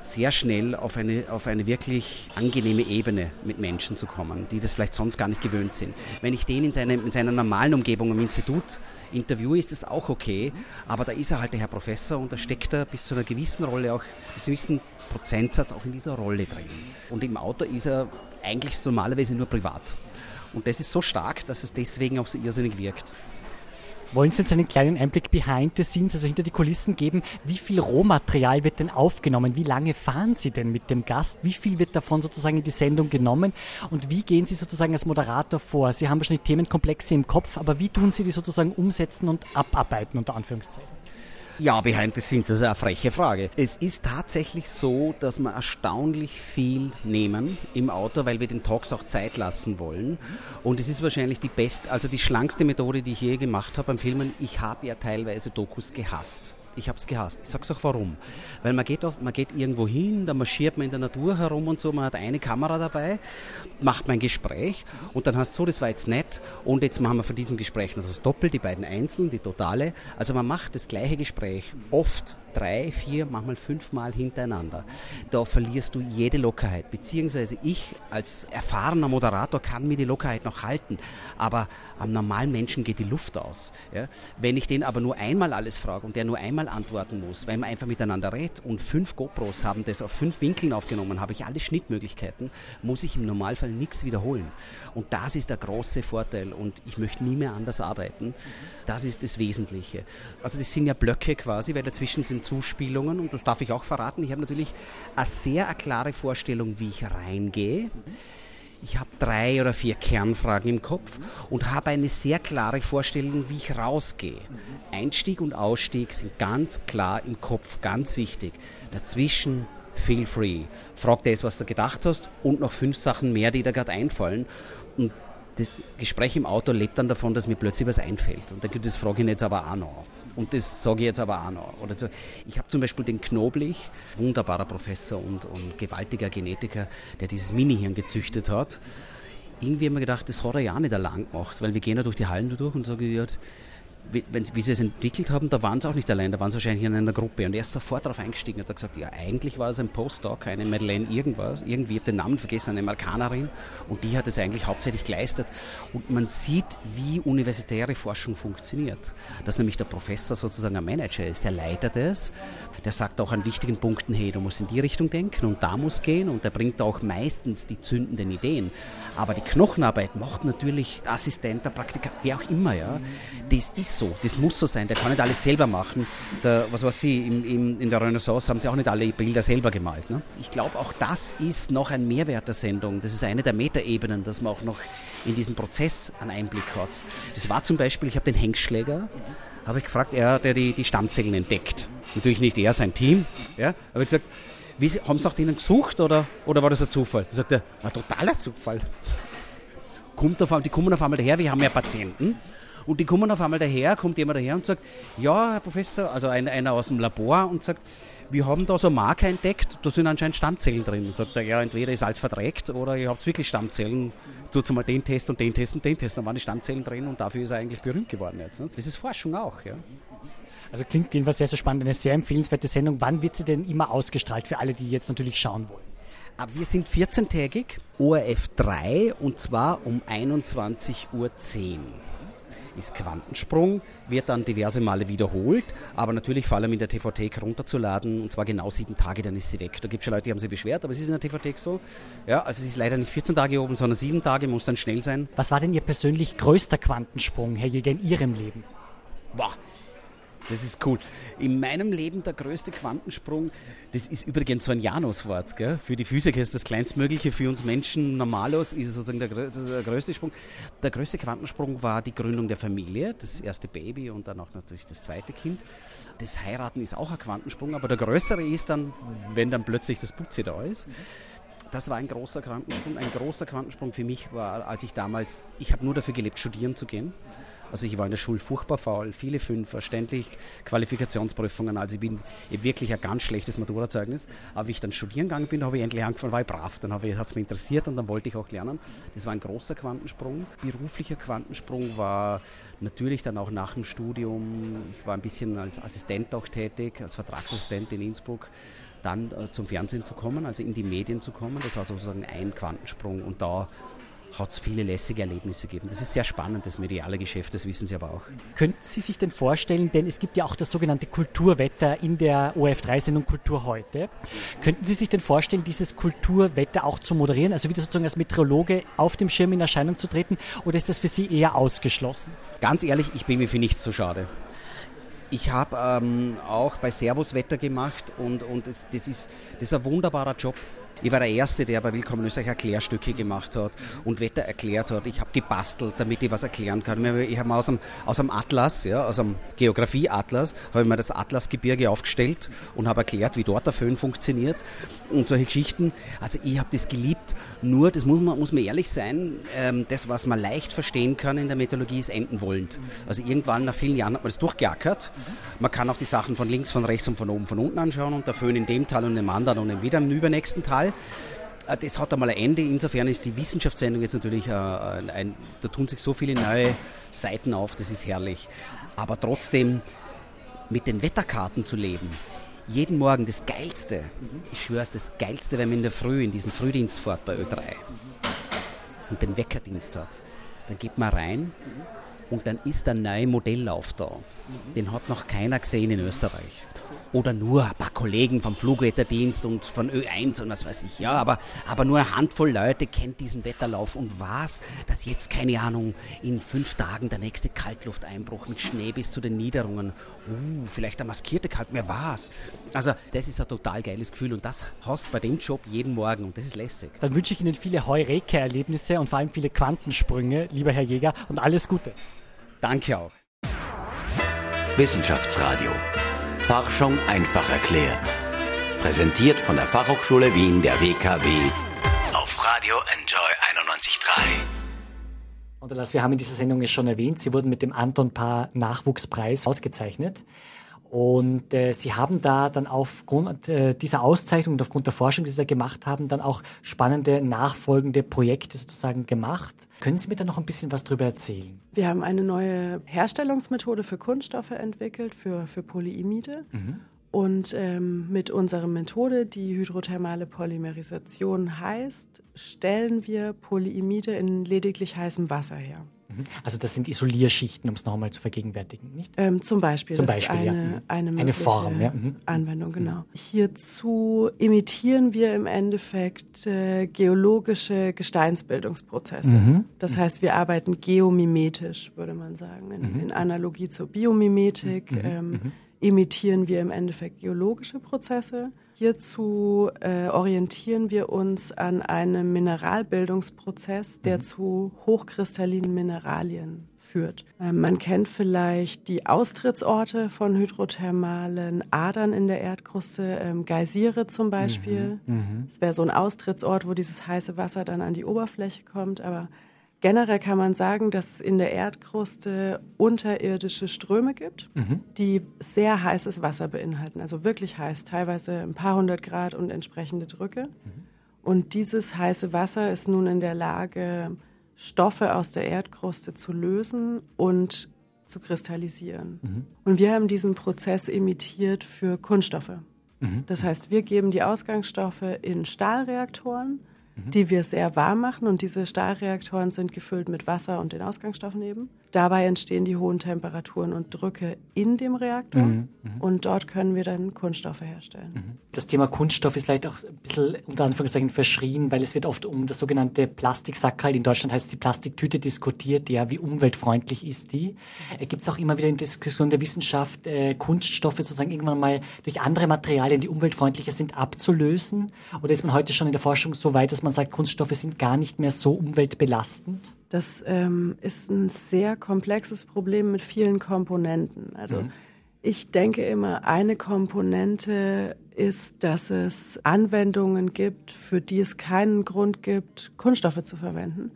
sehr schnell auf eine, auf eine wirklich angenehme Ebene mit Menschen zu kommen, die das vielleicht sonst gar nicht gewöhnt sind. Wenn ich den in, seine, in seiner normalen Umgebung im Institut interviewe, ist das auch okay, aber da ist er halt der Herr Professor und da steckt er bis zu einer gewissen Rolle auch, bis zu einem gewissen Prozentsatz auch in dieser Rolle drin. Und im Auto ist er eigentlich normalerweise nur privat. Und das ist so stark, dass es deswegen auch so irrsinnig wirkt. Wollen Sie uns einen kleinen Einblick behind the scenes, also hinter die Kulissen geben? Wie viel Rohmaterial wird denn aufgenommen? Wie lange fahren Sie denn mit dem Gast? Wie viel wird davon sozusagen in die Sendung genommen? Und wie gehen Sie sozusagen als Moderator vor? Sie haben wahrscheinlich Themenkomplexe im Kopf, aber wie tun Sie die sozusagen umsetzen und abarbeiten, unter Anführungszeichen? Ja, behind the scenes, das ist eine freche Frage. Es ist tatsächlich so, dass wir erstaunlich viel nehmen im Auto, weil wir den Talks auch Zeit lassen wollen. Und es ist wahrscheinlich die beste, also die schlankste Methode, die ich je gemacht habe beim Filmen. Ich habe ja teilweise Dokus gehasst. Ich habe es gehasst. Ich sag's auch warum. Weil man geht, auf, man geht irgendwo hin, da marschiert man in der Natur herum und so, man hat eine Kamera dabei, macht mein Gespräch und dann hast du so, das war jetzt nett und jetzt machen wir von diesem Gespräch noch das Doppel, die beiden Einzelnen, die Totale. Also man macht das gleiche Gespräch oft drei, vier, manchmal fünfmal hintereinander. Da verlierst du jede Lockerheit. Beziehungsweise ich als erfahrener Moderator kann mir die Lockerheit noch halten, aber am normalen Menschen geht die Luft aus. Ja? Wenn ich den aber nur einmal alles frage und der nur einmal antworten muss, weil man einfach miteinander redet und fünf GoPros haben das auf fünf Winkeln aufgenommen, habe ich alle Schnittmöglichkeiten, muss ich im Normalfall nichts wiederholen. Und das ist der große Vorteil und ich möchte nie mehr anders arbeiten. Das ist das Wesentliche. Also das sind ja Blöcke quasi, weil dazwischen sind Zuspielungen und das darf ich auch verraten. Ich habe natürlich eine sehr eine klare Vorstellung, wie ich reingehe. Ich habe drei oder vier Kernfragen im Kopf und habe eine sehr klare Vorstellung, wie ich rausgehe. Einstieg und Ausstieg sind ganz klar im Kopf, ganz wichtig. Dazwischen feel free. Frag das, was du gedacht hast und noch fünf Sachen mehr, die dir gerade einfallen. Und das Gespräch im Auto lebt dann davon, dass mir plötzlich was einfällt. Und dann das frage ich jetzt aber auch noch. Und das sage ich jetzt aber auch noch. Oder so. Ich habe zum Beispiel den Knoblich, wunderbarer Professor und, und gewaltiger Genetiker, der dieses Mini-Hirn gezüchtet hat. Irgendwie haben wir gedacht, das hat er ja nicht allein gemacht, weil wir gehen ja durch die Hallen durch und sagen, wenn, wie sie es entwickelt haben, da waren sie auch nicht allein, da waren sie wahrscheinlich in einer Gruppe. Und er ist sofort darauf eingestiegen und hat gesagt, ja, eigentlich war es ein Postdoc, eine Madeleine irgendwas, irgendwie, ich habe den Namen vergessen, eine Amerikanerin. Und die hat es eigentlich hauptsächlich geleistet. Und man sieht, wie universitäre Forschung funktioniert. Dass nämlich der Professor sozusagen ein Manager ist, der leitet es, der sagt auch an wichtigen Punkten, hey, du musst in die Richtung denken und da muss gehen. Und der bringt auch meistens die zündenden Ideen. Aber die Knochenarbeit macht natürlich Assistent, der Praktiker, wer auch immer, ja. Das ist so, das muss so sein, der kann nicht alles selber machen. Der, was weiß ich, im, im, in der Renaissance haben sie auch nicht alle Bilder selber gemalt. Ne? Ich glaube, auch das ist noch ein Mehrwert der Sendung. Das ist eine der Metaebenen, dass man auch noch in diesem Prozess einen Einblick hat. Das war zum Beispiel, ich habe den Hengstschläger, habe ich gefragt, er ja die, die Stammzellen entdeckt. Natürlich nicht er, sein Team. Ja, aber ich gesagt, Wie, haben Sie nach denen gesucht oder, oder war das ein Zufall? Da sagt er, ein totaler Zufall. Kommt auf, die kommen auf einmal daher, wir haben ja Patienten. Und die kommen auf einmal daher, kommt jemand daher und sagt, ja, Herr Professor, also einer, einer aus dem Labor und sagt, wir haben da so Marker entdeckt, da sind anscheinend Stammzellen drin. Sagt er, ja, entweder ist alles verdreckt oder ihr habt wirklich Stammzellen. Tut mal den Test und den Test und den Test. Dann waren die Stammzellen drin und dafür ist er eigentlich berühmt geworden jetzt. Ne? Das ist Forschung auch, ja. Also klingt jedenfalls sehr, sehr spannend, eine sehr empfehlenswerte Sendung. Wann wird sie denn immer ausgestrahlt für alle, die jetzt natürlich schauen wollen? Aber wir sind 14-tägig, ORF 3 und zwar um 21.10 Uhr ist Quantensprung, wird dann diverse Male wiederholt, aber natürlich vor allem in der TV-Thek runterzuladen und zwar genau sieben Tage, dann ist sie weg. Da gibt es schon Leute, die haben sich beschwert, aber es ist in der TV-Thek so. Ja, also es ist leider nicht 14 Tage oben, sondern sieben Tage, muss dann schnell sein. Was war denn Ihr persönlich größter Quantensprung, Herr Jäger, in Ihrem Leben? Boah, das ist cool. In meinem Leben der größte Quantensprung, das ist übrigens so ein Januswort. Gell? Für die Physiker ist das kleinstmögliche, für uns Menschen normalos ist es sozusagen der, der, größte Sprung. Der größte Quantensprung war die Gründung der Familie, das erste Baby und dann auch natürlich das zweite Kind. Das Heiraten ist auch ein Quantensprung, aber der größere ist dann, wenn dann plötzlich das Putze da ist. Das war ein großer Quantensprung. Ein großer Quantensprung für mich war, als ich damals, ich habe nur dafür gelebt, studieren zu gehen. Also ich war in der Schule furchtbar faul, viele Fünfer, ständig Qualifikationsprüfungen. Also ich bin wirklich ein ganz schlechtes Maturazeugnis. Aber wie ich dann studieren gegangen bin, habe ich endlich angefangen, war ich brav. Dann hat es mich interessiert und dann wollte ich auch lernen. Das war ein großer Quantensprung. Beruflicher Quantensprung war natürlich dann auch nach dem Studium. Ich war ein bisschen als Assistent auch tätig, als Vertragsassistent in Innsbruck dann äh, zum Fernsehen zu kommen, also in die Medien zu kommen. Das war sozusagen ein Quantensprung und da hat es viele lässige Erlebnisse gegeben. Das ist sehr spannend, das mediale Geschäft, das wissen Sie aber auch. Könnten Sie sich denn vorstellen, denn es gibt ja auch das sogenannte Kulturwetter in der OF3-Sendung Kultur heute. Könnten Sie sich denn vorstellen, dieses Kulturwetter auch zu moderieren, also wieder sozusagen als Meteorologe auf dem Schirm in Erscheinung zu treten, oder ist das für Sie eher ausgeschlossen? Ganz ehrlich, ich bin mir für nichts zu schade. Ich habe ähm, auch bei Servus Wetter gemacht und, und das, das, ist, das ist ein wunderbarer Job. Ich war der Erste, der bei Willkommen Österreich Erklärstücke gemacht hat und Wetter erklärt hat. Ich habe gebastelt, damit ich was erklären kann. Ich habe aus dem, aus dem Atlas, ja, aus dem Geografie-Atlas, habe ich mir das Atlasgebirge aufgestellt und habe erklärt, wie dort der Föhn funktioniert und solche Geschichten. Also ich habe das geliebt. Nur, das muss man, muss man ehrlich sein, ähm, das, was man leicht verstehen kann in der Meteorologie, ist enden wollend. Also irgendwann nach vielen Jahren hat man das durchgeackert. Man kann auch die Sachen von links, von rechts und von oben, von unten anschauen und der Föhn in dem Tal und im anderen und wieder im übernächsten Tal. Äh, das hat einmal ein Ende. Insofern ist die Wissenschaftssendung jetzt natürlich, äh, ein, ein, da tun sich so viele neue Seiten auf, das ist herrlich. Aber trotzdem mit den Wetterkarten zu leben, jeden Morgen das Geilste, ich schwöre es, das Geilste, wenn man in der Früh, in diesen Frühdienst fährt bei Ö3 und den Weckerdienst hat, dann geht man rein und dann ist der neue Modelllauf da. Den hat noch keiner gesehen in Österreich oder nur ein paar Kollegen vom Flugwetterdienst und von Ö1 und was weiß ich. Ja, aber, aber nur eine Handvoll Leute kennt diesen Wetterlauf und was, dass jetzt, keine Ahnung, in fünf Tagen der nächste Kaltlufteinbruch mit Schnee bis zu den Niederungen, uh, vielleicht der maskierte Kalt, wer war's? Also, das ist ein total geiles Gefühl und das hast du bei dem Job jeden Morgen und das ist lässig. Dann wünsche ich Ihnen viele Heureka-Erlebnisse und vor allem viele Quantensprünge, lieber Herr Jäger, und alles Gute. Danke auch. Wissenschaftsradio Forschung einfach erklärt. Präsentiert von der Fachhochschule Wien der WKW auf Radio Enjoy 91.3. Und das, wir haben in dieser Sendung es schon erwähnt, Sie wurden mit dem Anton Paar Nachwuchspreis ausgezeichnet. Und äh, Sie haben da dann aufgrund äh, dieser Auszeichnung und aufgrund der Forschung, die Sie da gemacht haben, dann auch spannende nachfolgende Projekte sozusagen gemacht. Können Sie mir da noch ein bisschen was drüber erzählen? Wir haben eine neue Herstellungsmethode für Kunststoffe entwickelt, für, für Polyimide. Mhm. Und ähm, mit unserer Methode, die hydrothermale Polymerisation heißt, stellen wir Polyimide in lediglich heißem Wasser her. Mhm. Also das sind Isolierschichten, um es nochmal zu vergegenwärtigen, nicht? Ähm, zum Beispiel. Zum Beispiel, eine, ja. Mhm. Eine, eine Form, ja. Mhm. Anwendung, genau. Hierzu imitieren wir im Endeffekt äh, geologische Gesteinsbildungsprozesse. Mhm. Das heißt, wir arbeiten geomimetisch, würde man sagen, in, mhm. in Analogie zur Biomimetik. Mhm. Ähm, imitieren wir im Endeffekt geologische Prozesse. Hierzu äh, orientieren wir uns an einem Mineralbildungsprozess, der mhm. zu hochkristallinen Mineralien führt. Ähm, man kennt vielleicht die Austrittsorte von hydrothermalen Adern in der Erdkruste, ähm, Geysire zum Beispiel. Mhm, mhm. Es wäre so ein Austrittsort, wo dieses heiße Wasser dann an die Oberfläche kommt. Aber generell kann man sagen, dass es in der Erdkruste unterirdische Ströme gibt, mhm. die sehr heißes Wasser beinhalten. Also wirklich heiß, teilweise ein paar hundert Grad und entsprechende Drücke. Mhm. Und dieses heiße Wasser ist nun in der Lage, Stoffe aus der Erdkruste zu lösen und zu kristallisieren. Mhm. Und wir haben diesen Prozess imitiert für Kunststoffe. Mhm. Das heißt, wir geben die Ausgangsstoffe in Stahlreaktoren Mhm. die wir sehr warm machen. Und diese Stahlreaktoren sind gefüllt mit Wasser und den Ausgangsstoffen eben. Dabei entstehen die hohen Temperaturen und Drücke in dem Reaktor. Mhm. Mhm. Und dort können wir dann Kunststoffe herstellen. Mhm. Das Thema Kunststoff ist vielleicht auch ein bisschen unter Anführungszeichen verschrien, weil es wird oft um das sogenannte Plastiksackerl, in Deutschland heißt es die Plastiktüte, diskutiert. Ja, wie umweltfreundlich ist die? Äh, Gibt es auch immer wieder in Diskussionen der Wissenschaft, äh, Kunststoffe sozusagen irgendwann mal durch andere Materialien, die umweltfreundlicher sind, abzulösen? Oder ist man heute schon in der Forschung so weit, dass man sagt, Kunststoffe sind gar nicht mehr so umweltbelastend? Das ähm, ist ein sehr komplexes Problem mit vielen Komponenten. Also mhm. ich denke immer, eine Komponente ist, dass es Anwendungen gibt, für die es keinen Grund gibt, Kunststoffe zu verwenden.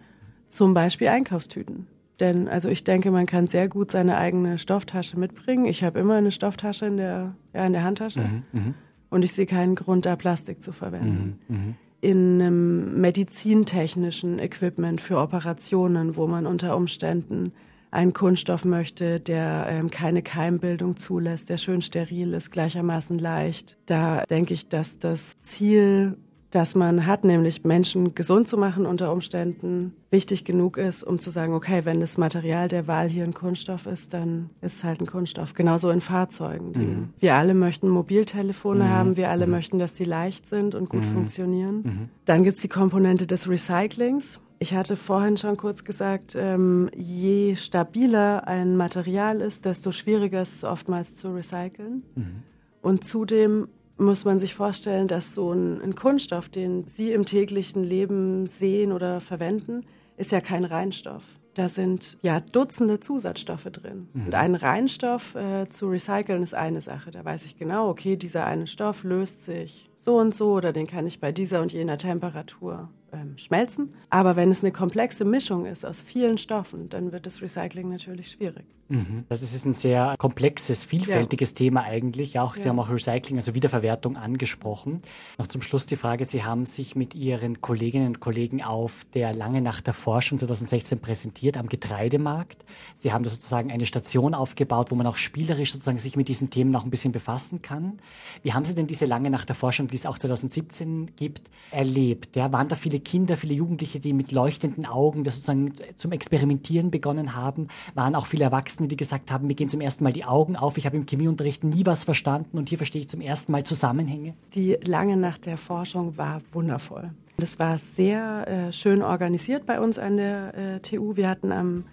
Zum Beispiel Einkaufstüten. Denn also ich denke, man kann sehr gut seine eigene Stofftasche mitbringen. Ich habe immer eine Stofftasche in der, ja, in der Handtasche. Mhm, mh. Und ich sehe keinen Grund, da Plastik zu verwenden. Mhm, mh in einem medizintechnischen Equipment für Operationen, wo man unter Umständen einen Kunststoff möchte, der ähm, keine Keimbildung zulässt, der schön steril ist, gleichermaßen leicht. Da denke ich, dass das Ziel das man hat, nämlich Menschen gesund zu machen unter Umständen, wichtig genug ist, um zu sagen, okay, wenn das Material der Wahl hier ein Kunststoff ist, dann ist es halt ein Kunststoff. Genauso in Fahrzeugen. Mhm. Wir alle möchten Mobiltelefone mhm. haben, wir alle mhm. möchten, dass die leicht sind und gut mhm. funktionieren. Mhm. Dann gibt es die Komponente des Recyclings. Ich hatte vorhin schon kurz gesagt, ähm, je stabiler ein Material ist, desto schwieriger ist es oftmals zu recyceln. Mhm. Und zudem muss man sich vorstellen, dass so ein, ein, Kunststoff, den Sie im täglichen Leben sehen oder verwenden, ist ja kein Reinstoff. Da sind ja Dutzende Zusatzstoffe drin. Mhm. Und einen Reinstoff äh, zu recyceln ist eine Sache. Da weiß ich genau, okay, dieser eine Stoff löst sich so und so oder den kann ich bei dieser und jener Temperatur ähm, schmelzen. Aber wenn es eine komplexe Mischung ist aus vielen Stoffen, dann wird das Recycling natürlich schwierig. Mhm. Das ist ein sehr komplexes, vielfältiges ja. Thema eigentlich. Auch Sie ja. haben auch Recycling, also Wiederverwertung angesprochen. Noch zum Schluss die Frage, Sie haben sich mit Ihren Kolleginnen und Kollegen auf der Lange Nacht der Forschung 2016 präsentiert am Getreidemarkt. Sie haben da sozusagen eine Station aufgebaut, wo man auch spielerisch sozusagen sich mit diesen Themen noch ein bisschen befassen kann. Wie haben Sie denn diese Lange Nacht der Forschung, die es auch 2017 gibt, erlebt? Ja, waren da viele Kinder, viele Jugendliche, die mit leuchtenden Augen das sozusagen zum Experimentieren begonnen haben? Waren auch viele Erwachsene, die gesagt haben, mir gehen zum ersten Mal die Augen auf, ich habe im Chemieunterricht nie was verstanden und hier verstehe ich zum ersten Mal Zusammenhänge? Die lange Nacht der Forschung war wundervoll. Das war sehr äh, schön organisiert bei uns an der äh, TU. Wir hatten am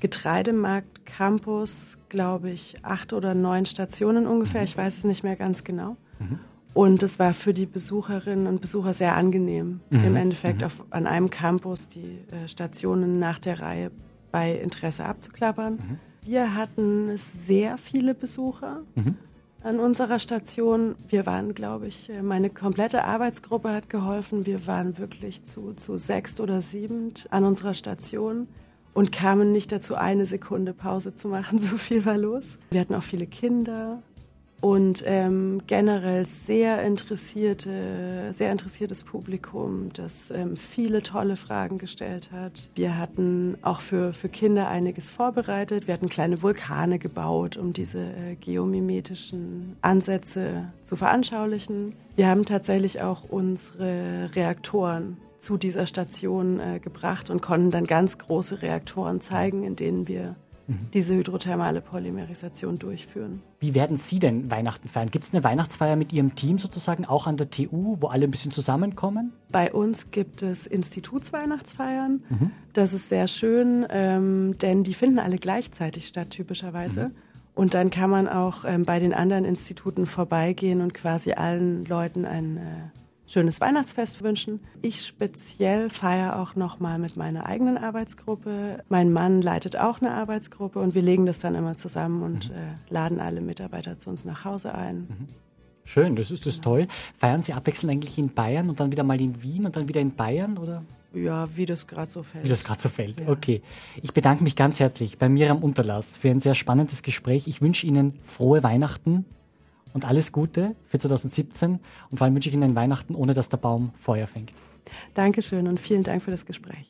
Getreidemarkt Campus, glaube ich, acht oder neun Stationen ungefähr. Ich weiß es nicht mehr ganz genau. Mhm. Und es war für die Besucherinnen und Besucher sehr angenehm, mhm. im Endeffekt mhm. auf, an einem Campus die äh, Stationen nach der Reihe bei Interesse abzuklappern. Mhm. Wir hatten sehr viele Besucher mhm. an unserer Station. Wir waren, glaube ich, äh, meine komplette Arbeitsgruppe hat geholfen. Wir waren wirklich zu, zu sechst oder siebend an unserer Station und kamen nicht dazu, eine Sekunde Pause zu machen. <laughs> So viel war los. Wir hatten auch viele Kinder und ähm, generell sehr interessierte, sehr interessiertes Publikum, das ähm, viele tolle Fragen gestellt hat. Wir hatten auch für, für Kinder einiges vorbereitet. Wir hatten kleine Vulkane gebaut, um diese äh, geomimetischen Ansätze zu veranschaulichen. Wir haben tatsächlich auch unsere Reaktoren zu dieser Station äh, gebracht und konnten dann ganz große Reaktoren zeigen, in denen wir Mhm. diese hydrothermale Polymerisation durchführen. Wie werden Sie denn Weihnachten feiern? Gibt es eine Weihnachtsfeier mit Ihrem Team sozusagen auch an der TU, wo alle ein bisschen zusammenkommen? Bei uns gibt es Institutsweihnachtsfeiern. Mhm. Das ist sehr schön, ähm, denn die finden alle gleichzeitig statt, typischerweise. Mhm. Und dann kann man auch ähm, bei den anderen Instituten vorbeigehen und quasi allen Leuten ein äh, schönes Weihnachtsfest wünschen. Ich speziell feiere auch nochmal mit meiner eigenen Arbeitsgruppe. Mein Mann leitet auch eine Arbeitsgruppe und wir legen das dann immer zusammen und mhm. äh, laden alle Mitarbeiter zu uns nach Hause ein. Mhm. Schön, das ist das toll. Feiern Sie abwechselnd eigentlich in Bayern und dann wieder mal in Wien und dann wieder in Bayern, oder? Ja, wie das gerade so fällt. Wie das gerade so fällt, ja. okay. Ich bedanke mich ganz herzlich bei Miriam Unterlass für ein sehr spannendes Gespräch. Ich wünsche Ihnen frohe Weihnachten und alles Gute für 2017 und vor allem wünsche ich Ihnen Weihnachten, ohne dass der Baum Feuer fängt. Dankeschön und vielen Dank für das Gespräch.